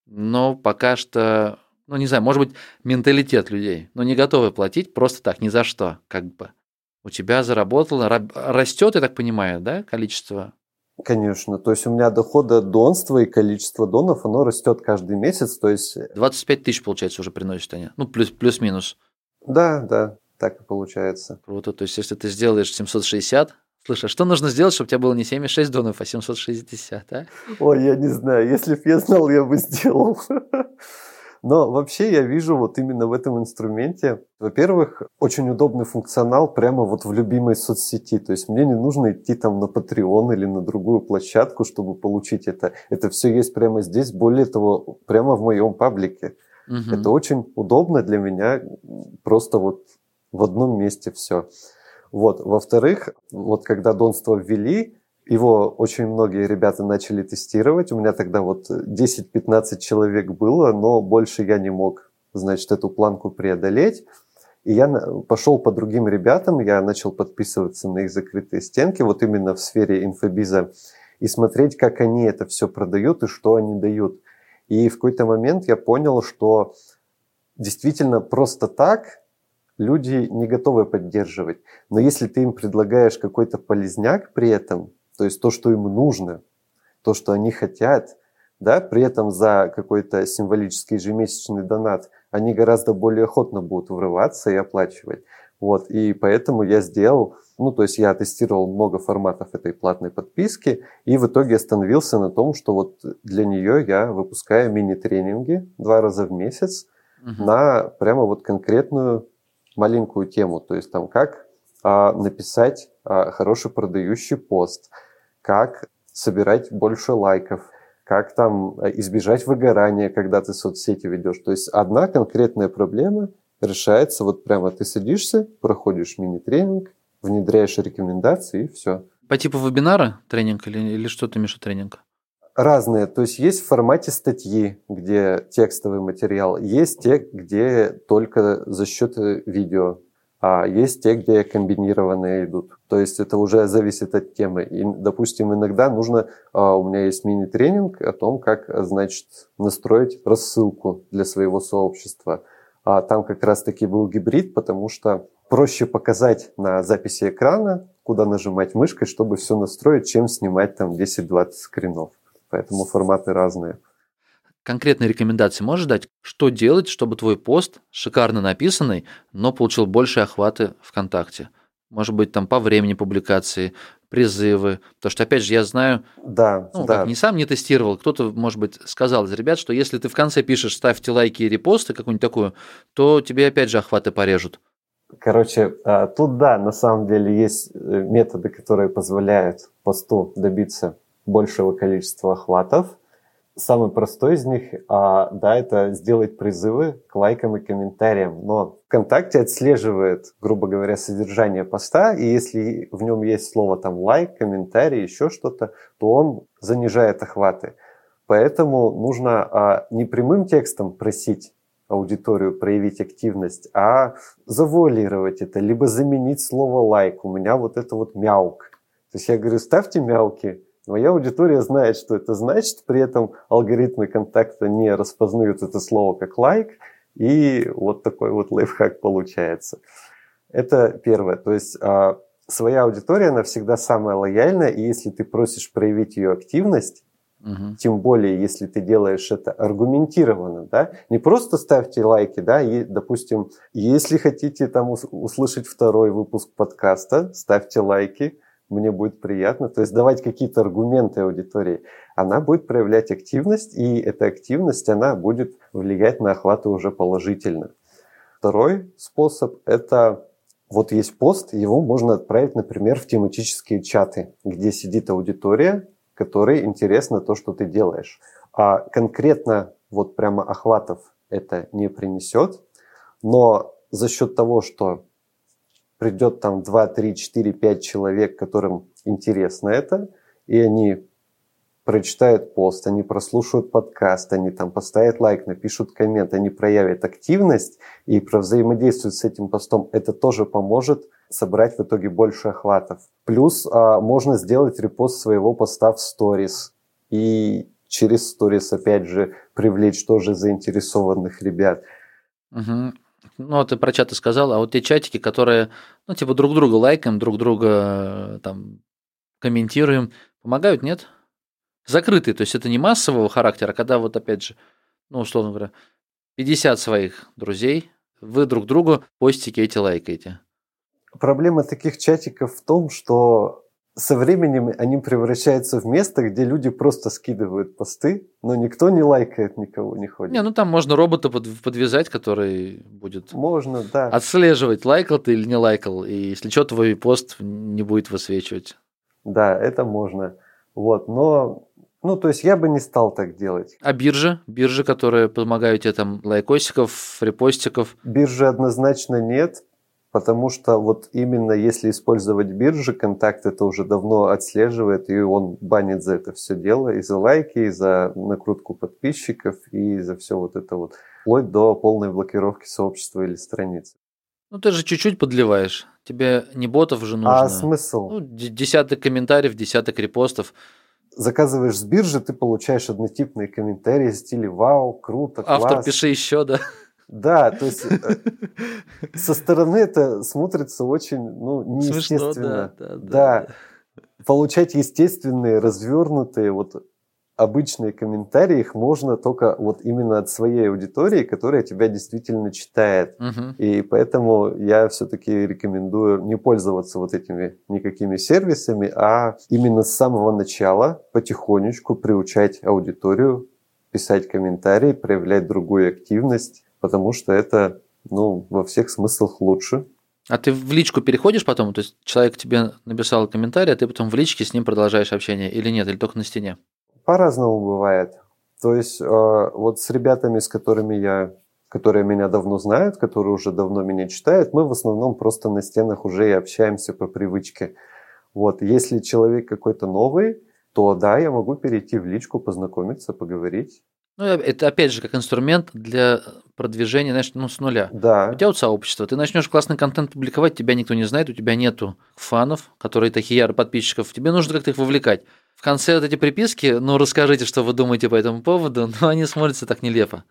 Но пока что, ну, не знаю, может быть, менталитет людей, но не готовы платить просто так, ни за что, как бы. У тебя заработало, ра- растет, я так понимаю, да, количество? Конечно. То есть у меня доход от донства и количество донов, оно растет каждый месяц. То есть, 25 тысяч, получается, уже приносят они. Ну, плюс, плюс-минус. да, да, так и получается. Круто. То есть, если ты сделаешь 760, Слушай, а что нужно сделать, чтобы у тебя было не 76 донов, а 760, а? Ой, я не знаю. Если бы я знал, я бы сделал. Но вообще я вижу вот именно в этом инструменте, во-первых, очень удобный функционал прямо вот в любимой соцсети. То есть мне не нужно идти там на Patreon или на другую площадку, чтобы получить это. Это все есть прямо здесь. Более того, прямо в моем паблике. Угу. Это очень удобно для меня. Просто вот в одном месте все. Вот. Во-вторых, вот когда донство ввели, его очень многие ребята начали тестировать. У меня тогда вот 10-15 человек было, но больше я не мог, значит, эту планку преодолеть. И я пошел по другим ребятам, я начал подписываться на их закрытые стенки, вот именно в сфере инфобиза, и смотреть, как они это все продают и что они дают. И в какой-то момент я понял, что действительно просто так люди не готовы поддерживать. Но если ты им предлагаешь какой-то полезняк при этом, то есть то, что им нужно, то, что они хотят, да, при этом за какой-то символический ежемесячный донат они гораздо более охотно будут врываться и оплачивать. Вот, и поэтому я сделал, ну, то есть я тестировал много форматов этой платной подписки, и в итоге остановился на том, что вот для нее я выпускаю мини-тренинги два раза в месяц угу. на прямо вот конкретную маленькую тему, то есть там как а, написать а, хороший продающий пост, как собирать больше лайков, как там э, избежать выгорания, когда ты соцсети ведешь. То есть одна конкретная проблема решается, вот прямо ты садишься, проходишь мини-тренинг, внедряешь рекомендации и все. По типу вебинара тренинг или, или что ты имеешь тренинг? Разные. То есть есть в формате статьи, где текстовый материал, есть те, где только за счет э, видео а есть те, где комбинированные идут. То есть это уже зависит от темы. И, допустим, иногда нужно, а, у меня есть мини-тренинг о том, как, значит, настроить рассылку для своего сообщества. А там как раз-таки был гибрид, потому что проще показать на записи экрана, куда нажимать мышкой, чтобы все настроить, чем снимать там 10-20 скринов. Поэтому форматы разные конкретные рекомендации можешь дать, что делать, чтобы твой пост, шикарно написанный, но получил больше охваты ВКонтакте? Может быть, там по времени публикации, призывы. Потому что, опять же, я знаю, да, ну, да. как не сам не тестировал, кто-то, может быть, сказал из ребят, что если ты в конце пишешь «ставьте лайки и репосты», какую-нибудь такую, то тебе опять же охваты порежут. Короче, а, тут да, на самом деле есть э, методы, которые позволяют посту добиться большего количества охватов. Самый простой из них, а, да, это сделать призывы к лайкам и комментариям. Но ВКонтакте отслеживает, грубо говоря, содержание поста, и если в нем есть слово там лайк, комментарий, еще что-то, то он занижает охваты. Поэтому нужно а, не прямым текстом просить аудиторию проявить активность, а завуалировать это, либо заменить слово лайк. У меня вот это вот мяук. То есть я говорю, ставьте мяуки, Моя аудитория знает, что это значит, при этом алгоритмы контакта не распознают это слово как лайк, и вот такой вот лайфхак получается. Это первое. То есть а, своя аудитория, она всегда самая лояльная, и если ты просишь проявить ее активность, Угу. Тем более, если ты делаешь это аргументированно, да, не просто ставьте лайки, да, и, допустим, если хотите там услышать второй выпуск подкаста, ставьте лайки, мне будет приятно. То есть давать какие-то аргументы аудитории. Она будет проявлять активность, и эта активность, она будет влиять на охваты уже положительно. Второй способ – это вот есть пост, его можно отправить, например, в тематические чаты, где сидит аудитория, которой интересно то, что ты делаешь. А конкретно вот прямо охватов это не принесет, но за счет того, что придет там 2, 3, 4, 5 человек, которым интересно это, и они прочитают пост, они прослушают подкаст, они там поставят лайк, напишут коммент, они проявят активность и взаимодействуют с этим постом, это тоже поможет собрать в итоге больше охватов. Плюс а, можно сделать репост своего поста в сторис и через сторис опять же привлечь тоже заинтересованных ребят. Угу. Ну, ты про чаты сказал, а вот те чатики, которые, ну, типа друг друга лайкаем, друг друга там комментируем, помогают, нет? Закрытые, то есть это не массового характера, а когда вот опять же, ну, условно говоря, 50 своих друзей, вы друг другу постики эти лайкаете. Проблема таких чатиков в том, что со временем они превращаются в место, где люди просто скидывают посты, но никто не лайкает, никого не ходит. Не, ну там можно робота под, подвязать, который будет Можно, да. отслеживать, лайкал ты или не лайкал, и если что, твой пост не будет высвечивать. Да, это можно. Вот, но, ну, то есть я бы не стал так делать. А биржа? Биржи, которые помогают тебе там лайкосиков, репостиков. Биржи однозначно нет, потому что вот именно если использовать биржи, контакт это уже давно отслеживает, и он банит за это все дело, и за лайки, и за накрутку подписчиков, и за все вот это вот, вплоть до полной блокировки сообщества или страницы. Ну ты же чуть-чуть подливаешь. Тебе не ботов же нужно. А смысл? Ну, десяток комментариев, десяток репостов. Заказываешь с биржи, ты получаешь однотипные комментарии в стиле «Вау, круто, класс». Автор, пиши еще, да. Да, то есть э, со стороны это смотрится очень ну, Смешно, неестественно. да, да, да, Да. Получать естественные, развернутые, вот обычные комментарии, их можно только вот именно от своей аудитории, которая тебя действительно читает. Мгм. И поэтому я все-таки рекомендую не пользоваться вот этими никакими сервисами, а именно с самого начала потихонечку приучать аудиторию писать комментарии, проявлять другую активность, потому что это ну, во всех смыслах лучше. А ты в личку переходишь потом? То есть человек тебе написал комментарий, а ты потом в личке с ним продолжаешь общение или нет, или только на стене? По-разному бывает. То есть э, вот с ребятами, с которыми я, которые меня давно знают, которые уже давно меня читают, мы в основном просто на стенах уже и общаемся по привычке. Вот, если человек какой-то новый, то да, я могу перейти в личку, познакомиться, поговорить. Ну, э, это опять же как инструмент для продвижения, знаешь, ну, с нуля. Да, У тебя вот сообщество, ты начнешь классный контент публиковать, тебя никто не знает, у тебя нету фанов, которые такие яры подписчиков, тебе нужно как-то их вовлекать. В конце вот эти приписки, ну расскажите, что вы думаете по этому поводу, но они смотрятся так нелепо.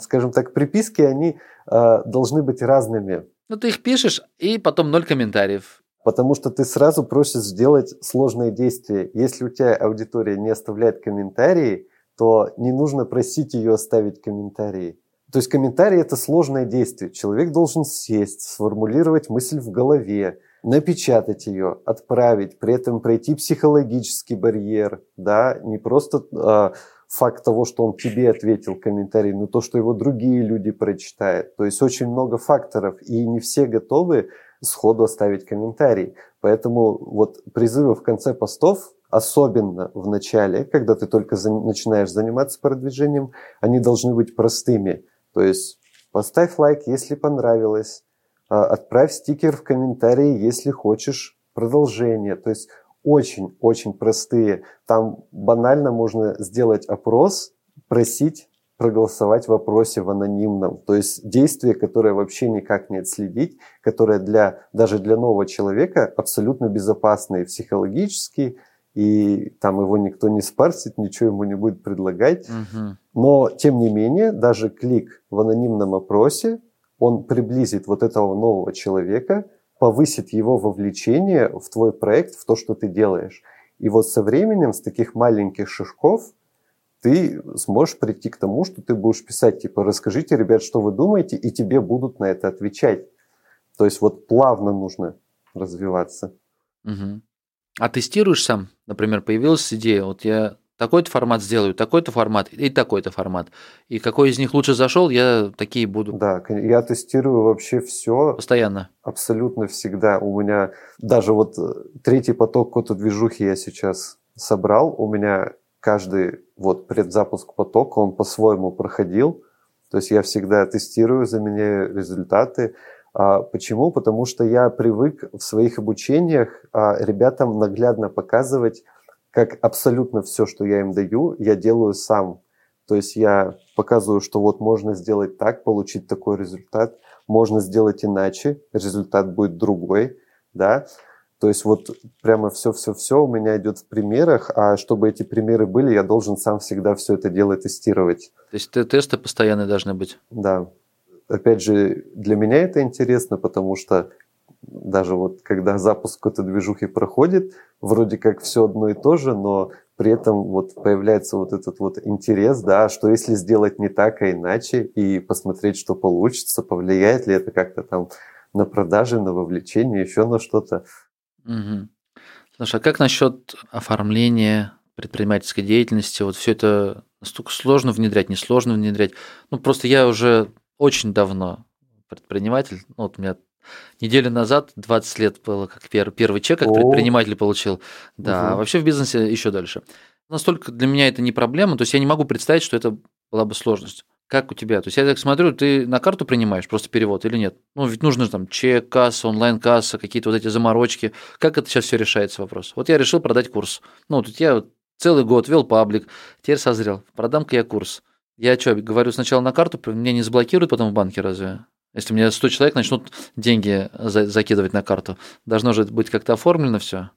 Скажем так, приписки, они э, должны быть разными. Ну ты их пишешь, и потом ноль комментариев. Потому что ты сразу просишь сделать сложные действия. Если у тебя аудитория не оставляет комментарии, то не нужно просить ее оставить комментарии. То есть комментарий – это сложное действие. Человек должен сесть, сформулировать мысль в голове, напечатать ее, отправить, при этом пройти психологический барьер, да, не просто э, факт того, что он тебе ответил комментарий, но то, что его другие люди прочитают. То есть очень много факторов, и не все готовы сходу оставить комментарий. Поэтому вот призывы в конце постов, особенно в начале, когда ты только за- начинаешь заниматься продвижением, они должны быть простыми. То есть поставь лайк, если понравилось, а, отправь стикер в комментарии, если хочешь продолжение. То есть очень-очень простые. Там банально можно сделать опрос, просить проголосовать в вопросе в анонимном. То есть действие, которое вообще никак не отследить, которое для, даже для нового человека абсолютно безопасно и психологически, и там его никто не спарсит, ничего ему не будет предлагать. Мгм. Но, тем не менее, даже клик в анонимном опросе, он приблизит вот этого нового человека, повысит его вовлечение в твой проект, в то, что ты делаешь. И вот со временем, с таких маленьких шажков, ты сможешь прийти к тому, что ты будешь писать, типа, расскажите, ребят, что вы думаете, и тебе будут на это отвечать. То есть вот плавно нужно развиваться. Мгм. А тестируешь сам? Например, появилась идея, вот я такой-то формат сделаю, такой-то формат и такой-то формат. И какой из них лучше зашел, я такие буду Да, я тестирую вообще все, постоянно. абсолютно всегда. У меня даже вот э, третий поток кота движухи я сейчас собрал. У меня каждый вот предзапуск потока, он по-своему проходил. То есть я всегда тестирую, заменяю результаты. А почему? Потому что я привык в своих обучениях а, ребятам наглядно показывать, как абсолютно все, что я им даю, я делаю сам. То есть я показываю, что вот можно сделать так, получить такой результат, можно сделать иначе, результат будет другой, да. То есть вот прямо все-все-все у меня идет в примерах, а чтобы эти примеры были, я должен сам всегда все это дело тестировать. То есть те- тесты постоянные должны быть. Да. Опять же, для меня это интересно, потому что даже вот когда запуск какой-то движухи проходит, вроде как все одно и то же, но при этом вот появляется вот этот вот интерес, да, что если сделать не так, а иначе, и посмотреть, что получится, повлияет ли это как-то там на продажи, на вовлечение, еще на что-то. Мгм. Слушай, а как насчет оформления предпринимательской деятельности? Вот все это настолько сложно внедрять, несложно внедрять. Ну, просто я уже очень давно предприниматель. Ну, вот у меня неделю назад 20 лет было, как первый, первый чек, как О. предприниматель получил. Да, угу. вообще в бизнесе еще дальше. Настолько для меня это не проблема, то есть я не могу представить, что это была бы сложность. Как у тебя? То есть я так смотрю, ты на карту принимаешь просто перевод или нет? Ну, ведь нужно там чек, касса, онлайн-касса, какие-то вот эти заморочки. Как это сейчас все решается вопрос? Вот я решил продать курс. Ну, тут я целый год вел паблик, теперь созрел. Продам-ка я курс. Я что, говорю сначала на карту, мне не заблокируют потом в банке разве? Если мне 100 человек начнут деньги за закидывать на карту, должно же быть как-то оформлено все.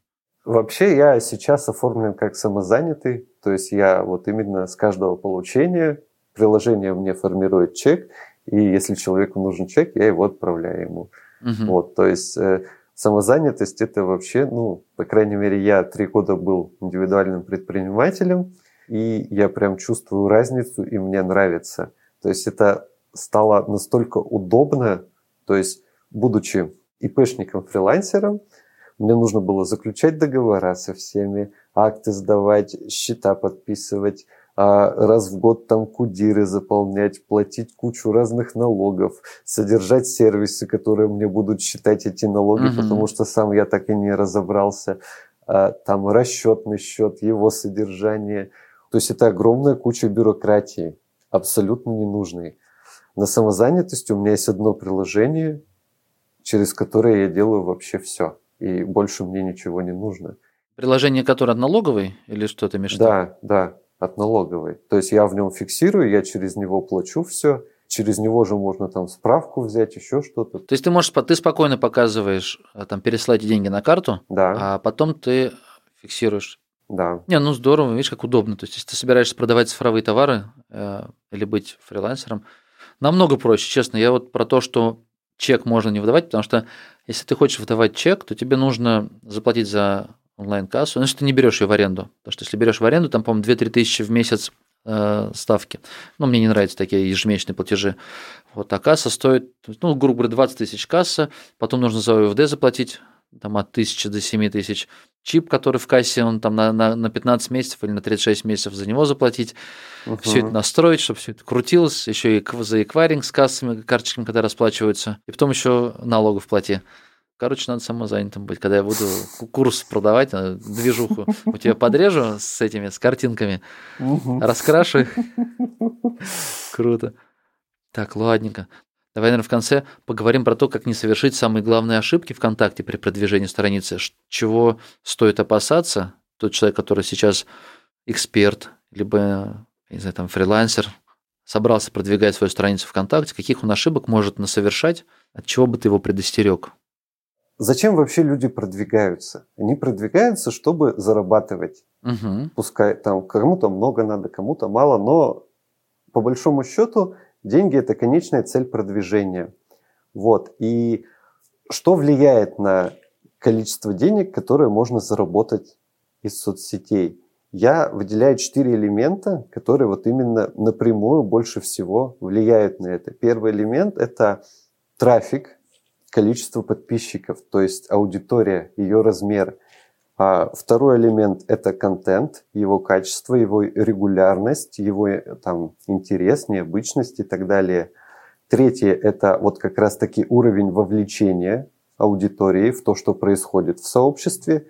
Вообще я сейчас оформлен как самозанятый, то есть я вот именно с каждого получения приложение мне формирует чек, и если человеку нужен чек, я его отправляю ему. Угу. Вот, то есть э, самозанятость это вообще, ну, по крайней мере, я три года был индивидуальным предпринимателем, и я прям чувствую разницу, и мне нравится. То есть это стало настолько удобно, то есть будучи ИПшником-фрилансером, мне нужно было заключать договора со всеми, акты сдавать, счета подписывать, а раз в год там кудиры заполнять, платить кучу разных налогов, содержать сервисы, которые мне будут считать эти налоги, угу. потому что сам я так и не разобрался, а, там расчетный счет, его содержание. То есть это огромная куча бюрократии, абсолютно ненужной. На самозанятости у меня есть одно приложение, через которое я делаю вообще все. И больше мне ничего не нужно. Приложение, которое налоговый или что ты имеешь Да, да от налоговой. То есть я в нем фиксирую, я через него плачу все, через него же можно там справку взять, еще что-то. То есть ты можешь, ты спокойно показываешь, э, там, переслать деньги на карту, да. а потом ты фиксируешь. Да. Не, ну здорово, видишь, как удобно. То есть, если ты собираешься продавать цифровые товары э, или быть фрилансером, намного проще, честно. Я вот про то, что чек можно не выдавать, потому что если ты хочешь выдавать чек, то тебе нужно заплатить за онлайн-кассу, ну, если ты не берешь ее в аренду. Потому что если берешь в аренду, там, по-моему, 2-3 тысячи в месяц э, ставки. Ну, мне не нравятся такие ежемесячные платежи. Вот, а касса стоит, ну, грубо говоря, 20 тысяч касса, потом нужно за ОФД заплатить, там, от 1000 до 7 тысяч. Чип, который в кассе, он там на, на, на 15 месяцев или на 36 месяцев за него заплатить, uh-huh. все это настроить, чтобы все это крутилось, еще и за эквайринг с кассами, карточками, когда расплачиваются, и потом еще налогов плати. Короче, надо самозанятым быть. Когда я буду курс продавать, э, движуху, у тебя подрежу с этими, с картинками, раскрашу их. Круто. Так, ладненько. Давай, наверное, в конце поговорим про то, как не совершить самые главные ошибки ВКонтакте при продвижении страницы. Чего стоит опасаться? Тот человек, который сейчас эксперт, либо, не знаю, там, фрилансер, собрался продвигать свою страницу ВКонтакте, каких он ошибок может насовершать, от чего бы ты его предостерег? Зачем вообще люди продвигаются? Они продвигаются, чтобы зарабатывать. Угу. Пускай там кому-то много надо, кому-то мало, но по большому счету деньги это конечная цель продвижения. Вот. И что влияет на количество денег, которые можно заработать из соцсетей? Я выделяю четыре элемента, которые вот именно напрямую больше всего влияют на это. Первый элемент – это трафик, количество подписчиков, то есть аудитория, ее размер. А второй элемент – это контент, его качество, его регулярность, его там, интерес, необычность и так далее. Третье – это вот как раз-таки уровень вовлечения аудитории в то, что происходит в сообществе.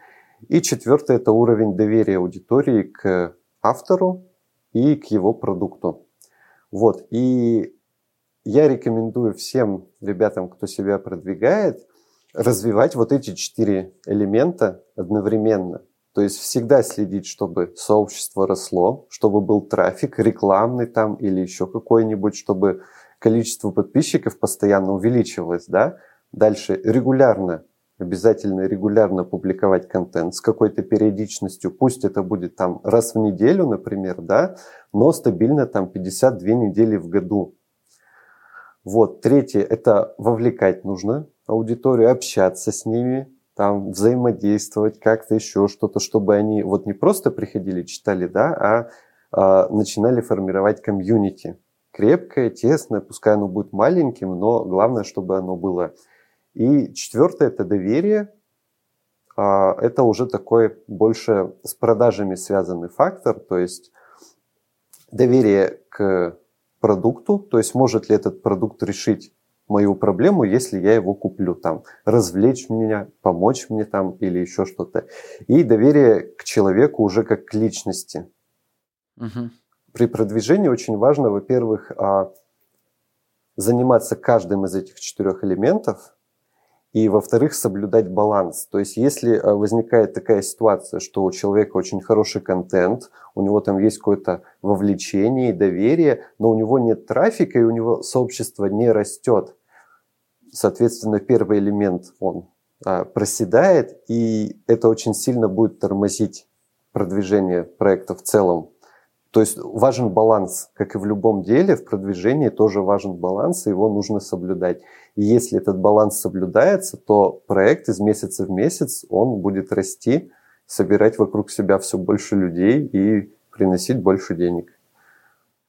И четвертое – это уровень доверия аудитории к автору и к его продукту. Вот. И я рекомендую всем ребятам, кто себя продвигает, развивать вот эти четыре элемента одновременно. То есть всегда следить, чтобы сообщество росло, чтобы был трафик рекламный там или еще какой-нибудь, чтобы количество подписчиков постоянно увеличивалось, да. Дальше регулярно, обязательно регулярно публиковать контент с какой-то периодичностью. Пусть это будет там раз в неделю, например, да, но стабильно там 52 недели в году. Вот. Третье – это вовлекать нужно аудиторию, общаться с ними, там взаимодействовать, как-то еще что-то, чтобы они вот не просто приходили, читали, да, а, а начинали формировать комьюнити. Крепкое, тесное, пускай оно будет маленьким, но главное, чтобы оно было. И четвертое – это доверие. а, это уже такой больше с продажами связанный фактор, то есть доверие к продукту, то есть может ли этот продукт решить мою проблему, если я его куплю, там, развлечь меня, помочь мне там или еще что-то. И доверие к человеку уже как к личности. Угу. При продвижении очень важно, во-первых, а, заниматься каждым из этих четырех элементов, и, во-вторых, соблюдать баланс. То есть, если а, возникает такая ситуация, что у человека очень хороший контент, у него там есть какое-то вовлечение и доверие, но у него нет трафика, и у него сообщество не растет, соответственно, первый элемент, он а, проседает, и это очень сильно будет тормозить продвижение проекта в целом. То есть важен баланс, как и в любом деле, в продвижении тоже важен баланс, и его нужно соблюдать. И если этот баланс соблюдается, то проект из месяца в месяц, он будет расти, собирать вокруг себя все больше людей и приносить больше денег.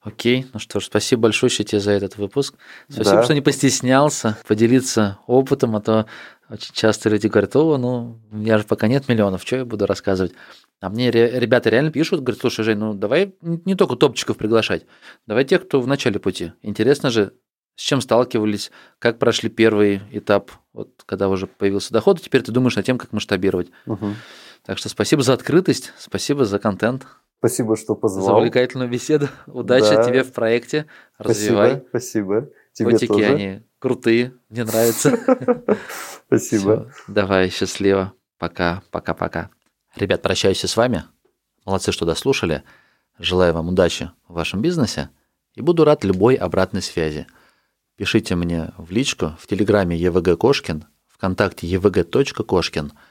Окей, ну что ж, спасибо большое тебе за этот выпуск. Спасибо, да. что не постеснялся поделиться опытом, а то очень часто люди говорят, о, ну, у меня же пока нет миллионов, что я буду рассказывать. А мне ребята реально пишут, говорят, слушай, Жень, ну давай не только топчиков приглашать, давай тех, кто в начале пути. Интересно же, с чем сталкивались, как прошли первый этап, вот когда уже появился доход, и теперь ты думаешь над тем, как масштабировать. Угу. Так что спасибо за открытость, спасибо за контент. Спасибо, что позвал. За увлекательную беседу. Удачи да. тебе в проекте. Развивай. Спасибо, спасибо. Тебе Котики, тоже. они крутые, мне нравятся. Спасибо. Давай, счастливо. Пока, пока, пока. Ребят, прощаюсь с вами. Молодцы, что дослушали. Желаю вам удачи в вашем бизнесе и буду рад любой обратной связи. Пишите мне в личку в телеграме EVG Кошкин, ВКонтакте evg.кошкин –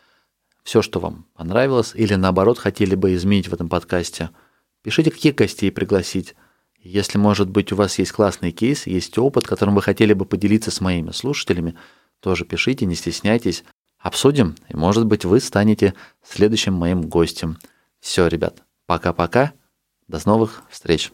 все, что вам понравилось, или наоборот хотели бы изменить в этом подкасте. Пишите, каких гостей пригласить. Если, может быть, у вас есть классный кейс, есть опыт, которым вы хотели бы поделиться с моими слушателями, тоже пишите, не стесняйтесь. Обсудим, и, может быть, вы станете следующим моим гостем. Все, ребят, пока-пока. До новых встреч.